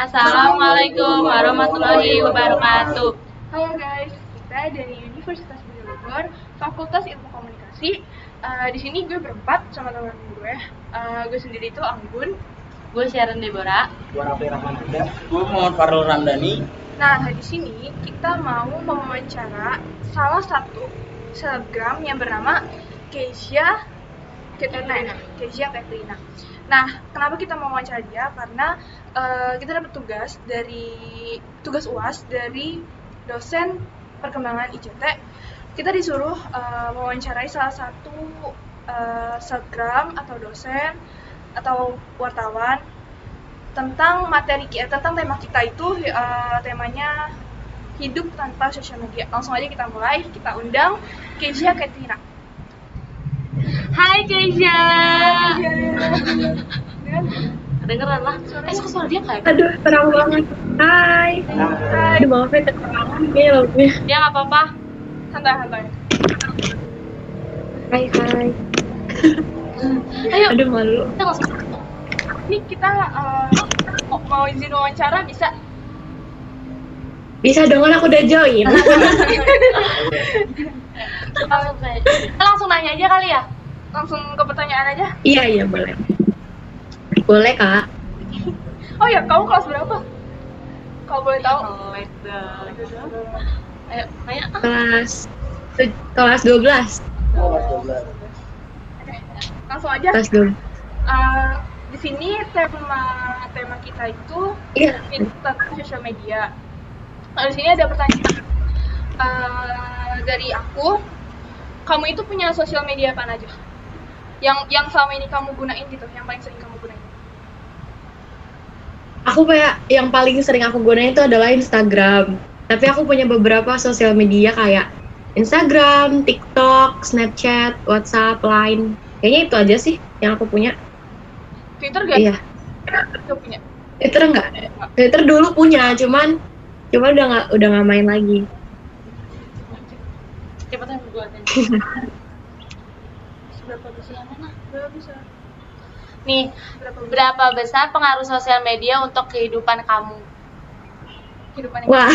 Assalamualaikum warahmatullahi wabarakatuh. Halo guys, kita dari Universitas Bogor, Fakultas Ilmu Komunikasi. Eh, di sini gue berempat sama teman gue. Eh, gue sendiri itu Anggun. Gue Sharon Deborah. Gue Raffi Rahmananda. Gue Muhammad Farul Ramdhani. Nah, di sini kita mau mewawancara salah satu selebgram yang bernama Keisha Katrina. ya? Keisha Katrina. Nah, kenapa kita mau wawancara dia? Karena eh, kita dapat tugas dari tugas UAS dari dosen perkembangan ICT. Kita disuruh eh, mewawancarai salah satu eh, selebgram atau dosen atau wartawan tentang materi kita, tentang tema kita itu eh, temanya hidup tanpa sosial media. Langsung aja kita mulai, kita undang Keisha Katrina. Hai Keisha. Kedengeran lah. Eh suka suara dia kayak. Aduh, terang banget. Hai. Aduh, maaf ya terang ini lagunya. Dia nggak apa-apa. santai-santai. Hai, hai. Ayo. Aduh, malu. Kita langsung. Ini kita eh, mau- mau izin wawancara bisa? Bisa dong, kan aku udah join. Kita langsung nanya aja kali ya. Langsung ke pertanyaan aja. iya, iya, boleh. Boleh, Kak. Oh ya, kamu kelas berapa? Kalau boleh tahu. Ayo, nanya. Kelas kelas 12. Oh, Mas Doblar. Langsung aja. Kelas 12. Eh, di sini tema tema kita itu hidup tentang sosial media. Nah, di sini ada pertanyaan Eh, dari aku. Kamu itu punya sosial media apa aja? Yang yang selama ini kamu gunain gitu, yang paling sering kamu gunain? Aku kayak yang paling sering aku gunain itu adalah Instagram. Tapi aku punya beberapa sosial media kayak Instagram, TikTok, Snapchat, WhatsApp, Line. Kayaknya itu aja sih yang aku punya. Twitter gak? Iya. Gak punya. Twitter enggak? Twitter dulu punya, cuman cuman udah nggak udah nggak main lagi. Cepetan gue Seberapa besar yang mana? Berapa bisa? Nih, Berapa berapa besar pengaruh sosial media untuk kehidupan kamu? kehidupan Wah,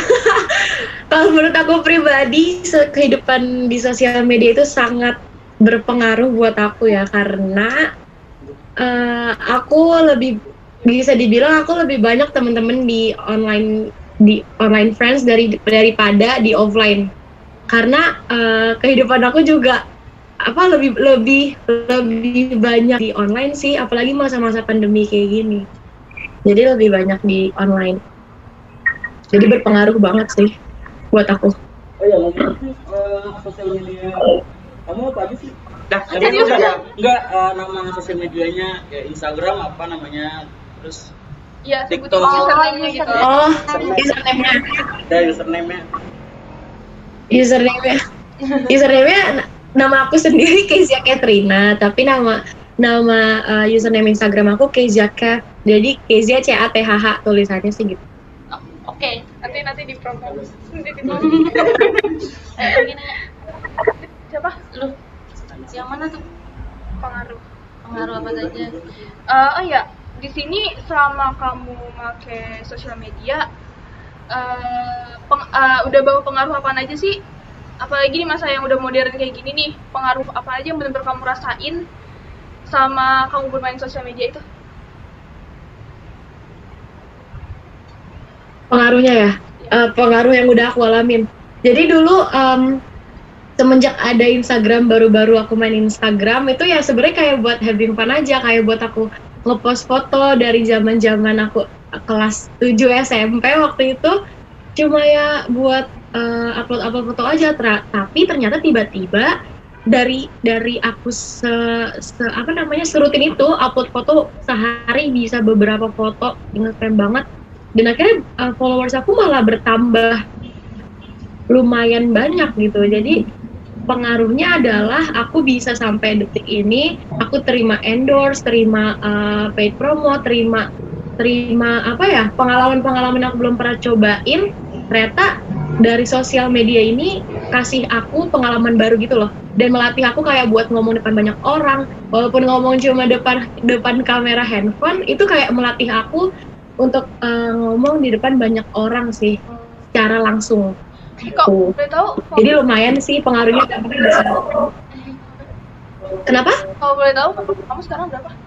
kalau menurut aku pribadi kehidupan di sosial media itu sangat berpengaruh buat aku ya karena eh, aku lebih bisa dibilang aku lebih banyak teman-teman di online di online friends dari daripada di offline karena eh, kehidupan aku juga apa lebih lebih lebih banyak di online sih apalagi masa-masa pandemi kayak gini jadi lebih banyak di online jadi berpengaruh banget sih buat aku. Oh iya, ngomong eh, sosial media. Kamu apa aja sih? Dah, Jadi udah udah. ada. Enggak, eh, nama sosial medianya kayak Instagram apa namanya? Terus Iya, TikTok. sebutin username-nya gitu. Oh, username-nya, ada username-nya. username-nya, username-nya nama aku sendiri Kezia Katrina, tapi nama nama uh, username Instagram aku Kezia Kev. Jadi Kezia C A T H H tulisannya sih gitu. Oh, Oke, Nanti nanti di program. Nanti di eh, nanya. Siapa? Lu, yang mana tuh? Pengaruh. Pengaruh apa saja? Eh, oh iya, di sini selama kamu pakai sosial media, eh, peng- eh, udah bawa pengaruh apa aja sih? Apalagi di masa yang udah modern kayak gini nih, pengaruh apa aja yang benar-benar kamu rasain sama kamu bermain sosial media itu? pengaruhnya ya? Eh, pengaruh yang udah aku alamin. Jadi dulu em, semenjak ada Instagram baru-baru aku main Instagram itu ya sebenarnya kayak buat having fun aja kayak buat aku ngepost foto dari zaman zaman aku kelas 7 SMP waktu itu. Cuma ya buat eh, upload upload foto aja. Tra- tapi ternyata tiba-tiba dari dari aku se, se- apa namanya serutin itu upload foto sehari bisa beberapa foto ngeframe banget. Dan akhirnya uh, followers aku malah bertambah lumayan banyak gitu. Jadi pengaruhnya adalah aku bisa sampai detik ini aku terima endorse terima uh, paid promo terima terima apa ya pengalaman-pengalaman aku belum pernah cobain ternyata dari sosial media ini kasih aku pengalaman baru gitu loh. Dan melatih aku kayak buat ngomong depan banyak orang. Walaupun ngomong cuma depan depan kamera handphone itu kayak melatih aku untuk eh, ngomong di depan banyak orang sih. Secara langsung. Kok boleh tahu? jadi lumayan sih pengaruhnya. Kenapa Kalau boleh tahu, kamu sekarang berapa?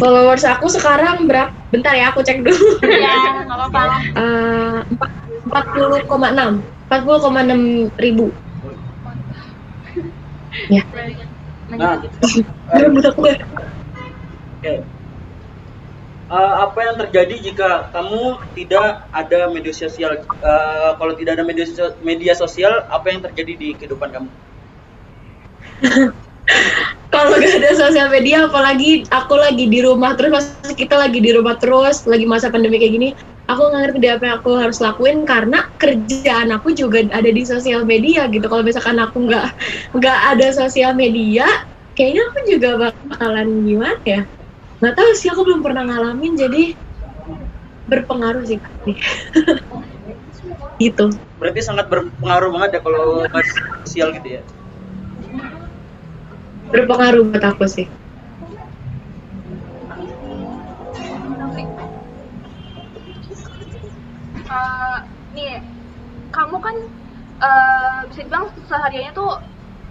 Followers aku sekarang berapa bentar ya aku cek dulu Iya, nggak apa-apa. Eh, empat puluh koma enam empat puluh koma enam ribu ya Nah, rambut aku ya Oke. Eh, apa yang terjadi jika kamu tidak ada media sosial? Eh, kalau tidak ada media sosial, media sosial, apa yang terjadi di kehidupan kamu? kalau gak ada sosial media apalagi aku lagi di rumah terus pas kita lagi di rumah terus lagi masa pandemi kayak gini aku nggak ngerti apa yang aku harus lakuin karena kerjaan aku juga ada di sosial media gitu. Kalau misalkan aku nggak nggak ada sosial media kayaknya aku juga bakalan gimana ya? Nggak tahu sih aku belum pernah ngalamin jadi berpengaruh sih gitu. Berarti sangat berpengaruh banget ya kalau nggak sosial gitu ya. Berpengaruh buat aku sih Eh, nih, kamu kan eh, bisa dibilang sehariannya tuh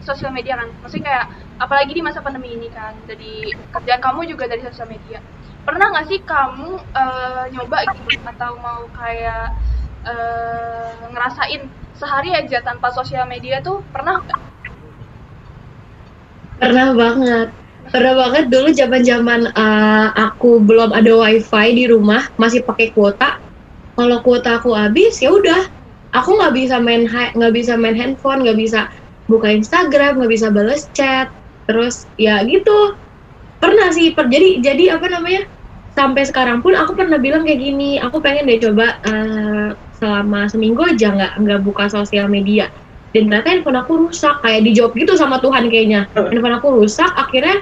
sosial media kan. Maksudnya kayak apalagi di masa pandemi ini kan. Jadi kerjaan kamu juga dari sosial media. Pernah nggak sih kamu eh, nyoba gitu atau mau kayak eh, ngerasain sehari aja tanpa sosial media tuh pernah nggak? Pernah banget. Pernah banget dulu zaman-zaman eh, aku belum ada wifi di rumah, masih pakai kuota. Kalau kuota aku habis, ya udah, aku nggak bisa main nggak bisa main handphone, nggak bisa buka Instagram, nggak bisa balas chat. Terus ya gitu. Pernah sih, per- jadi jadi apa namanya? Sampai sekarang pun aku pernah bilang kayak gini, aku pengen deh coba eh, selama seminggu aja nggak nggak buka sosial media dan ternyata handphone aku rusak kayak dijawab gitu sama Tuhan kayaknya. Handphone aku rusak akhirnya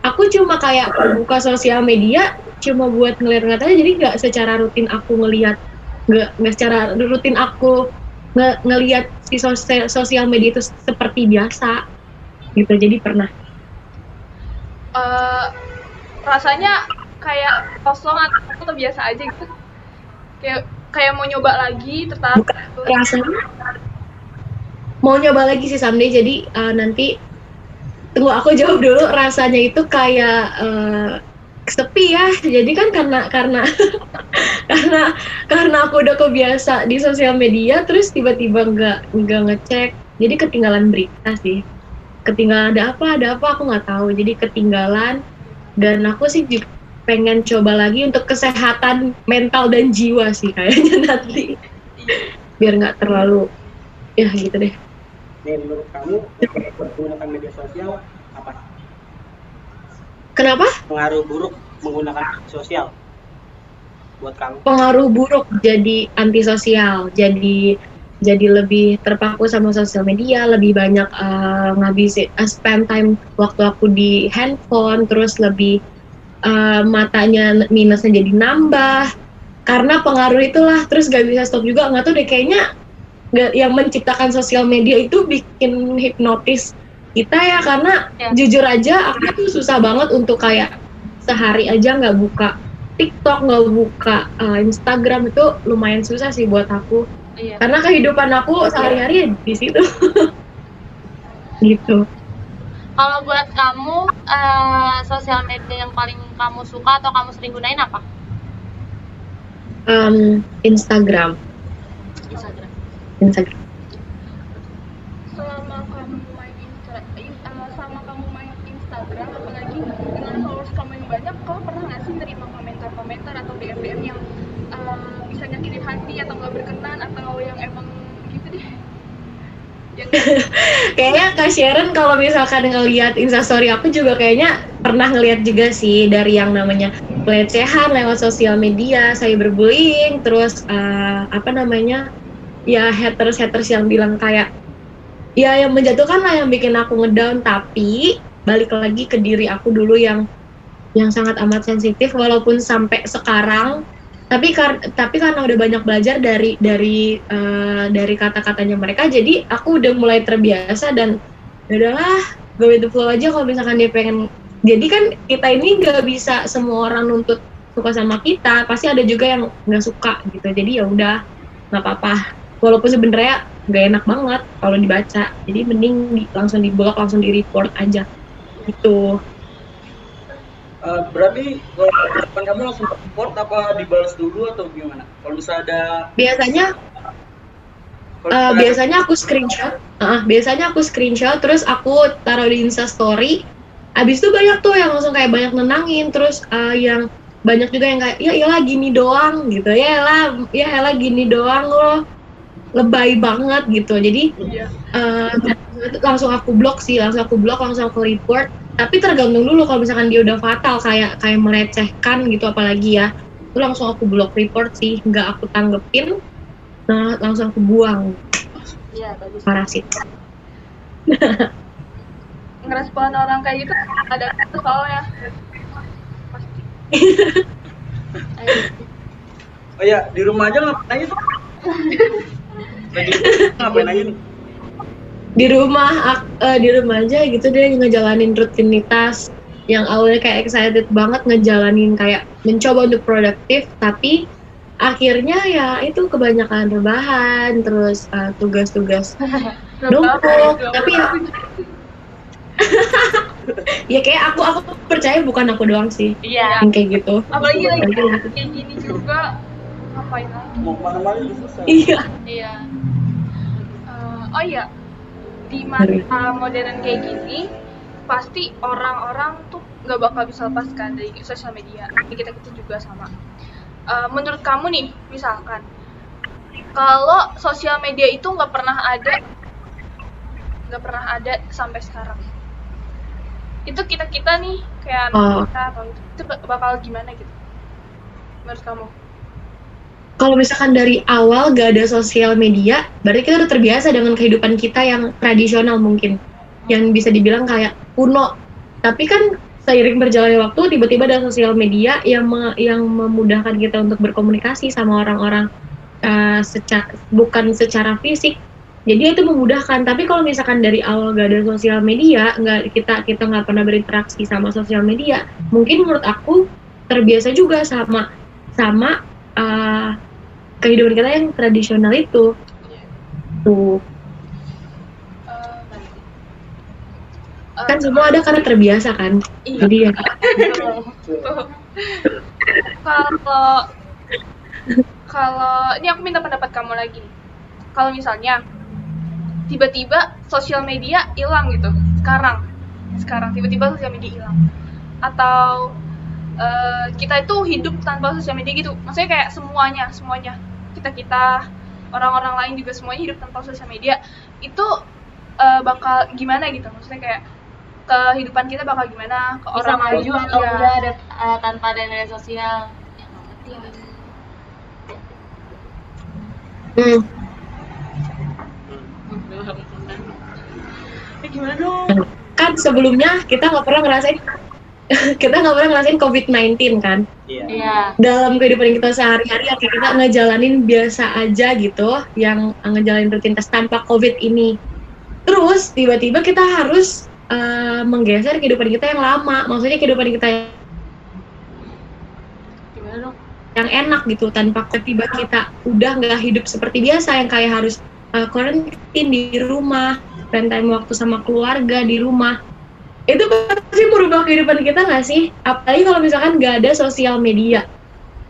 aku cuma kayak buka sosial media cuma buat ngeliat-ngeliat aja. Jadi nggak secara rutin aku ngeliat nggak nggak secara rutin aku nge ngeliat si sosial sosial media itu seperti biasa. Gitu jadi pernah. Eh rasanya kayak kosong atau biasa aja gitu. Kayak kayak mau nyoba lagi tertarik rasanya mau nyoba lagi sih someday. Jadi eh, nanti tunggu aku jawab dulu rasanya itu kayak eh, sepi ya. Jadi kan karena karena karena karena aku udah kebiasa di sosial media terus tiba-tiba nggak nggak ngecek. Jadi ketinggalan berita sih. Ketinggalan ada apa ada apa aku nggak tahu. Jadi ketinggalan. Dan aku sih juga pengen coba lagi untuk kesehatan mental dan jiwa sih kayaknya nanti. Biar nggak terlalu ya gitu deh Nih, menurut kamu menggunakan media sosial apa? kenapa Pengaruh buruk menggunakan sosial buat kamu? pengaruh buruk jadi antisosial jadi jadi lebih terpaku sama sosial media lebih banyak eh, ngabisin eh, spend time waktu aku di handphone terus lebih eh, matanya minusnya jadi nambah karena pengaruh itulah terus gak bisa stop juga nggak tahu deh kayaknya yang menciptakan sosial media itu bikin hipnotis kita ya karena Ya. jujur aja aku tuh susah banget untuk kayak sehari aja nggak buka TikTok nggak buka uh, Instagram itu lumayan susah sih buat aku Iya. karena kehidupan aku sehari-hari ya di situ gitu Kalau buat kamu, eh, sosial media yang paling kamu suka atau kamu sering gunain apa? um, Instagram Instagram. Instagram selama kamu main Insta, in- eh, selama kamu main Instagram apalagi dengan followers kamu yang banyak kamu pernah nggak sih nerima komentar-komentar atau DM DM yang eh, bisa nyakitin hati atau nggak berkenan atau yang emang gitu deh yang kayaknya Kak Sharon kalau misalkan ngelihat instastory aku juga kayaknya pernah ngelihat juga sih dari yang namanya pelecehan lewat sosial media, cyberbullying, terus eh, apa namanya ya haters haters yang bilang kayak ya yang menjatuhkan lah yang bikin aku ngedown. Tapi balik lagi ke diri aku dulu yang yang sangat amat sensitif walaupun sampai sekarang. Tapi kar tapi karena udah banyak belajar dari dari eh, dari kata-katanya mereka jadi aku udah mulai terbiasa dan ya udahlah go with the flow aja kalau misalkan dia pengen. Jadi kan kita ini nggak bisa semua orang nuntut suka sama kita pasti ada juga yang nggak suka gitu. Jadi ya udah nggak apa-apa walaupun sebenarnya nggak enak banget kalau dibaca. Jadi mending di- langsung diblok langsung di report aja. Gitu. Eh, berarti kalau kamu langsung report apa dibalas dulu atau gimana? Kalau misalnya ada biasanya misalnya- biasanya aku screenshot, Ah, biasanya aku screenshot, terus aku taruh di Insta Story. Abis itu banyak tuh yang langsung kayak banyak nenangin, terus eh, yang banyak juga yang kayak ya iyalah gini doang gitu, ya elah, ya elah gini doang loh, lebay banget gitu. Jadi Iya. eh, langsung aku blok sih, langsung aku blok, langsung aku report. Tapi tergantung dulu kalau misalkan dia udah fatal kayak kayak melecehkan gitu apalagi ya, itu langsung aku blok report sih, nggak aku tanggepin, nah langsung aku buang Iya, bagus. parasit. ngerespon orang kayak gitu ada soalnya pasti Ayo. Oh ya, di rumah aja ngapain aja tuh? Lagi ngapain aja nih? Di rumah, ak- eh, di rumah aja gitu deh ngejalanin rutinitas yang awalnya kayak excited banget ngejalanin kayak mencoba untuk produktif, tapi akhirnya ya itu kebanyakan rebahan, terus eh, tugas-tugas numpuk, tapi ya ya kayak aku aku percaya bukan aku doang sih Iya. yang kayak gitu. apalagi lagi Gitu. kayak gini juga ngapain lagi Mau ke mana-mana udah susah. Iya. Iya. Oh iya di masa modern kayak gini pasti orang-orang tuh nggak bakal bisa lepaskan dari sosial media. Kita kita juga sama. Eh, menurut kamu nih misalkan kalau sosial media itu nggak pernah ada nggak pernah ada sampai sekarang. Itu kita kita nih kayak anak Oh. kita atau itu, itu bak- bakal gimana gitu? Menurut kamu kalau misalkan dari awal gak ada sosial media, berarti kita udah terbiasa dengan kehidupan kita yang tradisional mungkin, yang bisa dibilang kayak kuno. Tapi kan seiring berjalannya waktu, tiba-tiba ada sosial media yang me- yang memudahkan kita untuk berkomunikasi sama orang-orang uh, secara bukan secara fisik. Jadi itu memudahkan. Tapi kalau misalkan dari awal gak ada sosial media, nggak kita kita nggak pernah berinteraksi sama sosial media, mungkin menurut aku terbiasa juga sama sama uh, kehidupan kita yang tradisional itu. Tuh. Eh, kan semua ada karena terbiasa kan? Iya. Jadi ya. Kalau kalau ini aku minta pendapat kamu lagi. Kalau misalnya tiba-tiba sosial media hilang gitu, sekarang, sekarang tiba-tiba sosial media hilang, atau eh, kita itu hidup tanpa sosial media gitu, maksudnya kayak semuanya, semuanya kita kita orang-orang lain juga semuanya hidup tanpa sosial media, itu eh, bakal gimana gitu, maksudnya kayak kehidupan kita bakal gimana ke Bisa orang lain maju atau iya. enggak ada eh, tanpa ada media sosial. Ya, ngerti gitu. hmm, Ya, gimana dong? kan sebelumnya kita nggak pernah ngerasain kita nggak pernah ngerasain COVID-19 kan Iya. Iya. dalam kehidupan kita sehari-hari ya kita ngejalanin biasa aja gitu yang ngejalanin rutinitas tanpa COVID ini terus tiba-tiba kita harus eh, menggeser kehidupan kita yang lama maksudnya kehidupan kita dong? yang enak gitu tanpa tiba kita udah nggak hidup seperti biasa yang kayak harus uh, quarantine di rumah spend time waktu sama keluarga di rumah itu pasti merubah kehidupan kita nggak sih? Apalagi kalau misalkan nggak ada sosial media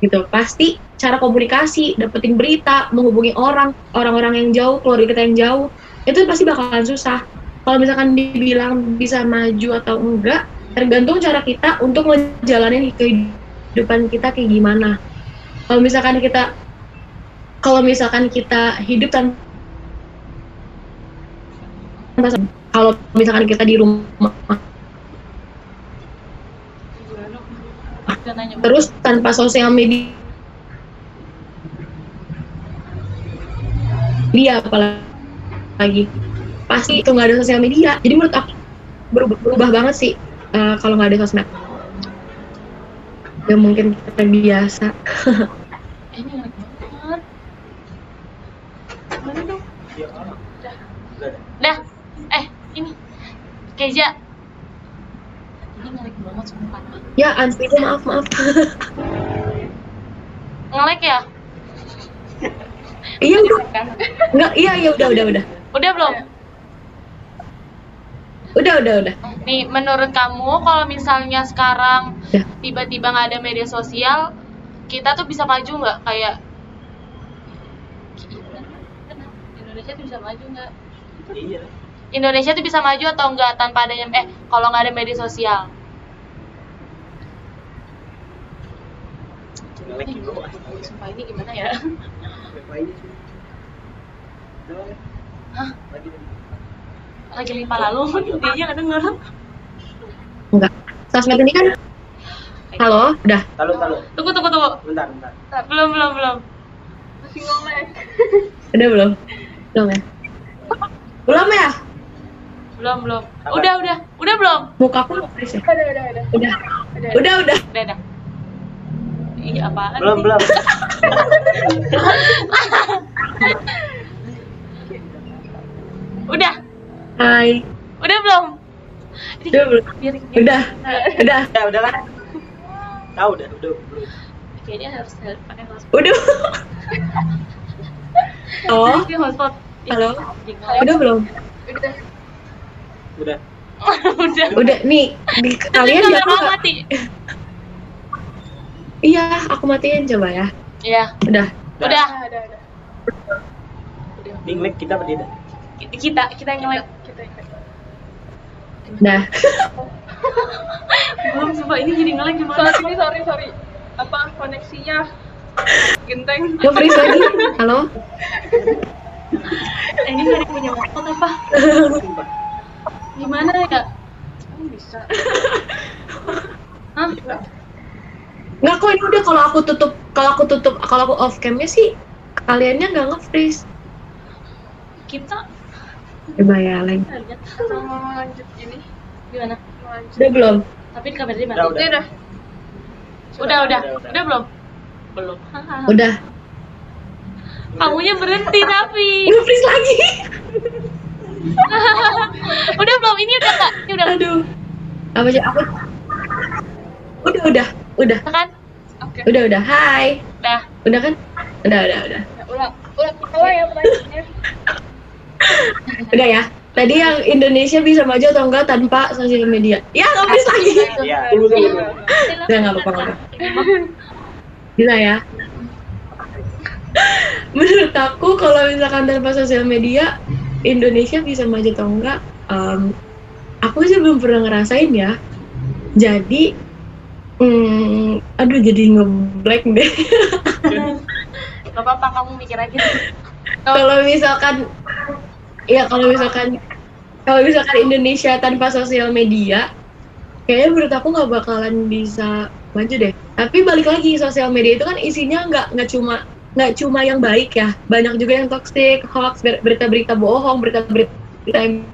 gitu. Pasti cara komunikasi dapetin berita menghubungi orang orang-orang yang jauh keluarga kita yang jauh itu pasti bakalan susah. Kalau misalkan dibilang bisa maju atau enggak tergantung cara kita untuk ngejalanin kehidupan kita kayak gimana. Kalau misalkan kita kalau misalkan kita hidup tanpa kalau misalkan kita di rumah Gimana dong? Kita nanya. Terus tanpa sosial media. Dia apalagi. Pasti itu nggak ada sosial media. Jadi menurut aku berubah, berubah banget sih eh, kalau nggak ada sosmed. Ya mungkin kita biasa Eh, ini enak banget. Gimana dong? Iya. Udah ada. Dah. Eh, ini. Keja. Ini ngelag banget sumpah. Ya, Ansi itu maaf maaf. Ngelag ya? iya udah. Enggak, iya iya udah udah udah. Udah belum? Udah udah udah. Nih, menurut kamu kalau misalnya sekarang tiba-tiba nggak ada media sosial, kita tuh bisa maju nggak? Kayak Indonesia tuh bisa maju nggak? Iya. Indonesia tuh bisa maju atau enggak tanpa adanya eh kalau nggak ada media sosial? Ih, gitu. Sumpah ini gimana ya? Hah? Lagi lipa lalu, dia aja nggak denger. Enggak. Sosmed ini kan Halo, udah. Tahu tahu. Tunggu tunggu tunggu. Bentar bentar. Belum belum belum. Masih ngelag. Udah belum? Belum ya? Belum ya? Belum belum. Udah udah. Udah belum? Muka aku ya? Udah, udah, udah. Udah. Udah. Udah, udah. Udah Iya apaan Belum sih? belum. Udah. Hai. Udah belum? Ini Udah belum? biar Udah. Udah. Ya udah lah. Tahu udah udah. belum. kayaknya harus pakai hotspot. Udah. Oh, Ini hotspot. Halo? Tinggal. udah belum? Udah. Udah. Udah. Udah nih di kalian Tapi ya kamera kamu mati. Iya, aku matiin coba ya. Iya. Udah. Udah. Udah, udah, udah. Ini ngelag kita apa dia? Kita kita yang nge-lag. Kita ikut. Udah. Belum sumpah ini jadi nge-lag gimana? Sorry, sorry, sorry. Apa koneksinya genteng? Nge-freeze lagi. Halo? Eh, ini nggak ada yang punya hotspot apa? Gimana ya? Oh, bisa. Hah? Nggak kok ini udah kalau aku tutup kalau aku tutup kalau aku off camnya sih kaliannya nggak nge-freeze. Kita Coba ya, kita lihat Atau mau lanjut gini? gimana? Mau lanjut. Udah belum? Tapi di kamera dia mati. Udah, Udah, udah. Udah, udah. Udah, udah. Udah belum? Belum. Udah. Kamunya berhenti tapi. Nge-freeze lagi. udah belum? Ini udah nggak? Ini udah? Aduh. Apa sih aku? Udah, udah, udah, kan? Oke. udah, udah. Hai. Udah. Udah kan? Udah, udah, udah. Ulang. Ulang. Ulang ya pertanyaannya. Udah ya. Tadi yang Indonesia bisa maju atau enggak tanpa sosial media? Ya, nge-freeze lagi. Iya. Tunggu, tunggu, Udah nggak apa-apa. Bisa ya. Menurut aku kalau misalkan tanpa sosial media Indonesia bisa maju atau enggak? em, aku sih belum pernah ngerasain ya. Jadi, hmm, aduh jadi ngeblank deh. Gak apa-apa kamu mikir aja. kalau misalkan, ya kalau misalkan, kalau misalkan Indonesia tanpa sosial media, kayaknya menurut aku nggak bakalan bisa maju deh. Tapi balik lagi sosial media itu kan isinya nggak nggak cuma nggak cuma yang baik ya, banyak juga yang toxic, hoax, ber- berita-berita bohong, berita-berita yang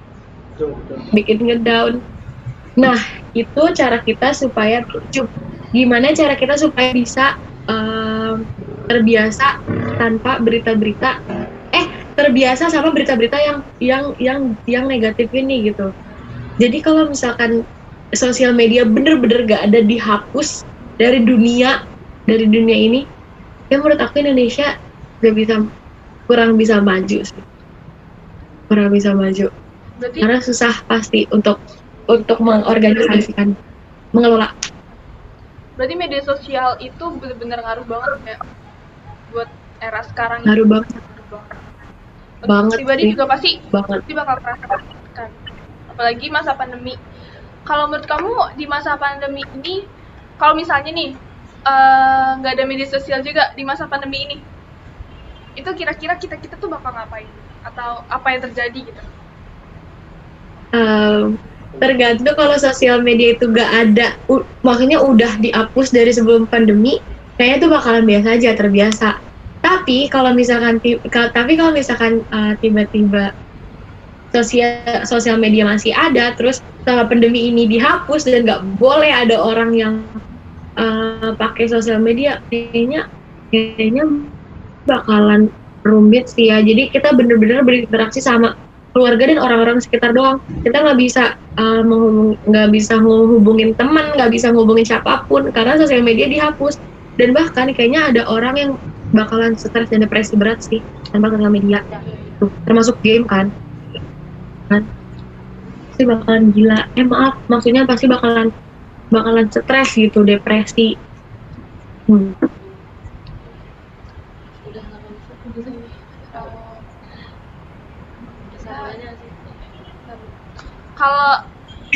bikin ngedown. Nah, itu cara kita supaya cu- gimana cara kita supaya bisa em, terbiasa tanpa berita-berita eh terbiasa sama berita-berita yang yang yang yang negatif ini gitu. Jadi kalau misalkan sosial media bener-bener gak ada dihapus dari dunia dari dunia ini, ya menurut aku Indonesia gak bisa kurang bisa maju sih. Kurang bisa maju Berarti karena susah pasti untuk untuk mengorganisasikan mengelola. Berarti media sosial itu benar-benar ngaruh banget ya buat era sekarang ngaruh banget. Ngaruh banget. Banget pribadi juga pasti banget. pasti bakal merasakan apalagi masa pandemi. Kalau menurut kamu di masa pandemi ini kalau misalnya nih eh, nggak ada media sosial juga di masa pandemi ini itu kira-kira kita kita tuh bakal ngapain? Atau apa yang terjadi gitu? Em, tergantung kalau sosial media itu gak ada maksudnya udah dihapus dari sebelum pandemi kayaknya itu bakalan biasa aja terbiasa. Tapi kalau misalkan tapi kalau misalkan uh, tiba-tiba sosial sosial media masih ada terus setelah pandemi ini dihapus dan nggak boleh ada orang yang uh, pakai sosial media kayaknya kayaknya bakalan rumit sih ya. Jadi kita bener-bener berinteraksi sama keluarga dan orang-orang sekitar doang. Kita nggak bisa menghubung- nggak bisa menghubungin teman nggak bisa menghubungin siapa pun karena sosial media dihapus. Dan bahkan kayaknya ada orang yang bakalan stres dan depresi berat sih tanpa sosial media. Termasuk game kan. Kan? Pasti bakalan gila. Eh maaf maksudnya pasti bakalan bakalan stres gitu depresi. Hmm. udah nggak bisa bisa aja sih kalau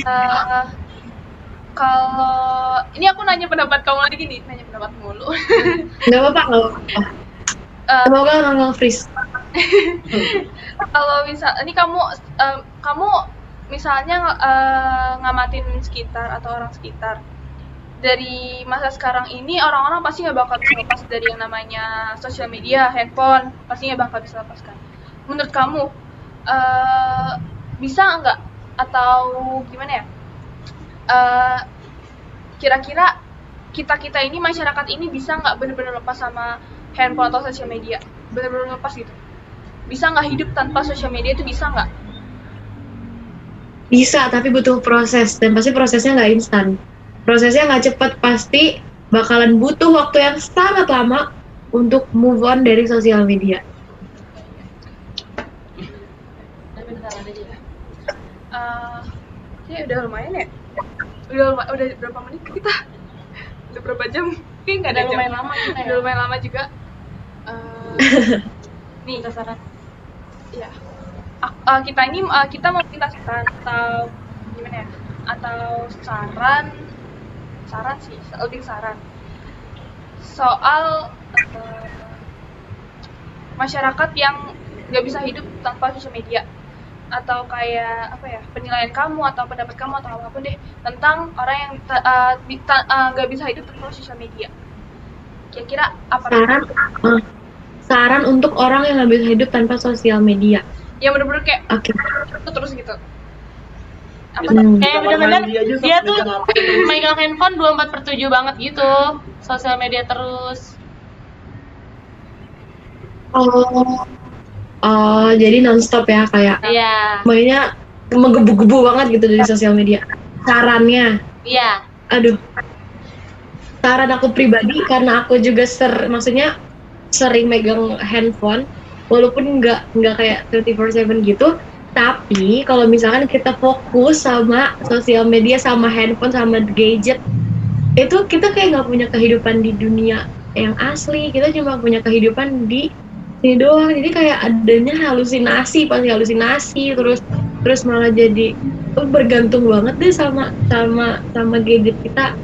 eh, kalau ini aku nanya pendapat kamu lagi nih. Nanya pendapat mulu. Nggak apa-apa nggak apa-apa. Eh, semoga nggak nge-freeze kalau misal ini kamu eh, kamu misalnya eh, ngamatin sekitar atau orang sekitar. Dari masa sekarang ini orang-orang pasti nggak bakal bisa lepas dari yang namanya sosial media, handphone, pasti nggak bakal bisa lepaskan. Menurut kamu eh, bisa nggak atau gimana ya? Eh, Kira-kira kita kita ini masyarakat ini bisa nggak benar-benar lepas sama handphone atau sosial media? Benar-benar lepas gitu? Bisa nggak hidup tanpa sosial media itu bisa nggak? Bisa, tapi butuh proses dan pasti prosesnya nggak instan. Prosesnya nggak cepet, pasti bakalan butuh waktu yang sangat lama untuk move on dari sosial media. tapi bentar aja ya Eh, ya udah lumayan ya. Udah udah berapa menit kita? Udah berapa jam? Kayaknya nggak ada Udah jam. lumayan lama kita ya. Udah lumayan lama juga. Eh, nih sasaran ya. Ak- eh, kita ini eh, kita mau minta saran atau gimana ya? Atau saran saran sih, lebih saran soal eh, masyarakat yang nggak bisa hidup tanpa sosial media atau kayak apa ya penilaian kamu atau pendapat kamu atau apa pun deh tentang orang yang eh, bi- eh, nggak bisa hidup tanpa sosial media. Kira-kira apa Saran, eh, saran untuk orang yang nggak bisa hidup tanpa sosial media. yang bener-bener kayak Oke. itu terus gitu. Apa Hmm. kayak bener-bener dia tuh megang handphone 24 per 7 banget gitu. Sosial media terus. Oh, oh, jadi nonstop ya kayak iya. mainnya menggebu-gebu banget gitu dari sosial media. Sarannya, iya. Aduh. Saran aku pribadi karena aku juga ser maksudnya sering megang handphone walaupun nggak nggak kayak 24/7 gitu tapi kalau misalkan kita fokus sama sosial media sama handphone sama gadget itu kita kayak nggak punya kehidupan di dunia yang asli. Kita cuma punya kehidupan di sini doang jadi kayak adanya halusinasi pasti halusinasi terus terus malah jadi oh, bergantung banget deh sama sama sama gadget kita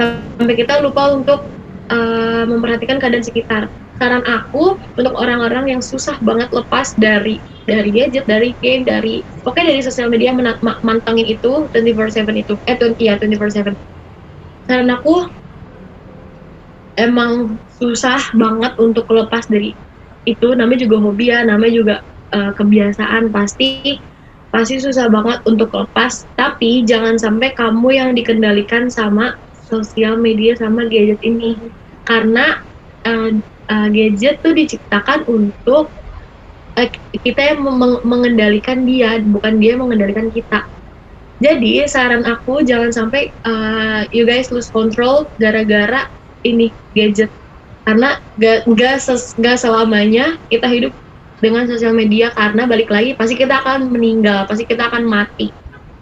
sampai kita lupa untuk uh, memperhatikan keadaan sekitar. Saran aku untuk orang-orang yang susah banget lepas dari dari gadget, dari game, dari pokoknya dari sosial media mena- ma- mantengin itu 24/7 itu. Eh 20 ya 24/7. Saran aku emang susah banget untuk lepas dari itu namanya juga hobi ya, namanya juga uh, kebiasaan. Pasti pasti susah banget untuk lepas. Tapi jangan sampai kamu yang dikendalikan sama sosial media sama gadget ini. Karena uh, uh, gadget tuh diciptakan untuk kita yang meng- mengendalikan dia bukan dia yang mengendalikan kita. Jadi saran aku jangan sampai uh, you guys lose control gara-gara ini gadget karena gak, gak, ses- gak selamanya kita hidup dengan sosial media karena balik lagi pasti kita akan meninggal pasti kita akan mati.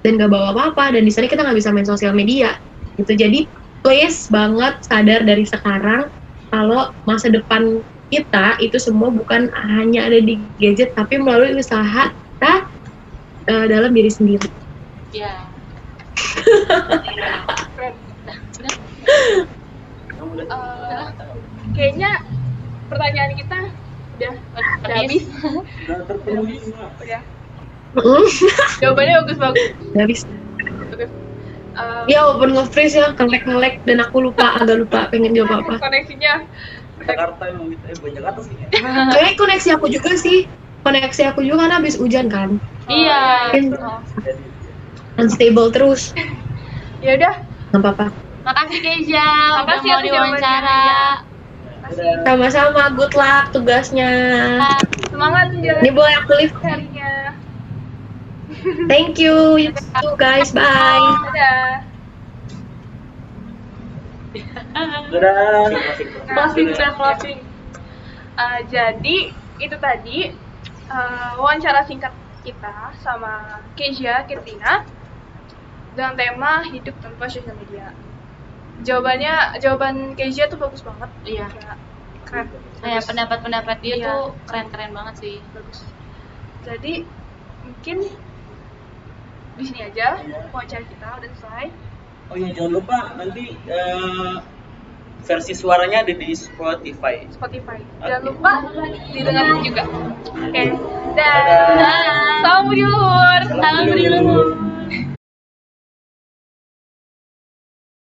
Dan gak bawa apa-apa dan di sana kita nggak bisa main sosial media. Gitu. Jadi please banget sadar dari sekarang kalau masa depan kita itu semua bukan hanya ada di gadget tapi melalui usaha kita uh, dalam diri sendiri. Iya. Keren. Kamu udah- Eh, kayaknya pertanyaan kita udah udah habis udah terpenuhi semua. udah Mm, jawabannya bagus bagus nggak bisa bagus Eh, ya walaupun nge-freeze ya ngelek ngelek dan aku lupa agak lupa pengen jawab apa koneksinya Jakarta emang gitu, eh bukan Jakarta sih. Kayaknya koneksi aku juga sih. Koneksi aku juga kan habis hujan kan. iya Mungkin Oh. Jadi, unstable terus. ya udah Nggak apa-apa. makasih Keisha udah Makasih mau diwawancara udah. Sama-sama, good luck tugasnya. semangat Ini menjalani boleh aku live harinya Thank you, you too guys. Bye. Dadah. Dadah. Closing, closing. Uh, jadi itu tadi uh, wawancara singkat kita sama Kezia Kirtina dengan tema hidup tanpa sosial media. Jawabannya, jawaban Kezia tuh bagus banget. Iya. Ya, keren. Kayak pendapat-pendapat dia Iya. tuh keren-keren banget sih. bagus. Jadi mungkin di sini aja wawancara kita udah selesai. Oh iya jangan lupa nanti eh, versi suaranya ada di Spotify. Spotify. Jangan lupa didengarin juga. Oke. Dadah. Dah. Salam budi luhur. Salam budi luhur.